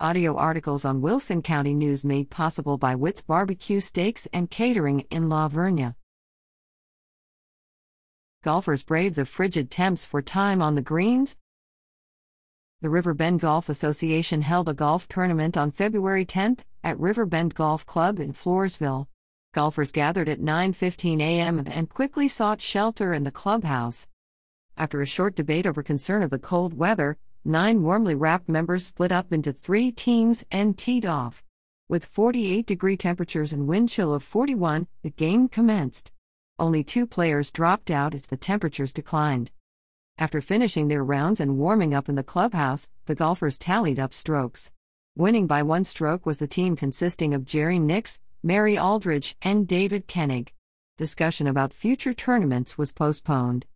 Audio articles on Wilson County News made possible by Witt's Barbecue Steaks and Catering in La Vernia. Golfers brave the frigid temps for time on the greens. The Riverbend Golf Association held a golf tournament on February 10th at Riverbend Golf Club in Floresville. Golfers gathered at 9:15 a.m. and quickly sought shelter in the clubhouse. After a short debate over concern of the cold weather, nine warmly wrapped members split up into three teams and teed off. With 48 degree temperatures and wind chill of 41, the game commenced. Only two players dropped out as the temperatures declined. After finishing their rounds and warming up in the clubhouse, the golfers tallied up strokes. Winning by one stroke was the team consisting of Jerry Nix, Mary Aldridge, and David Koenig. Discussion about future tournaments was postponed.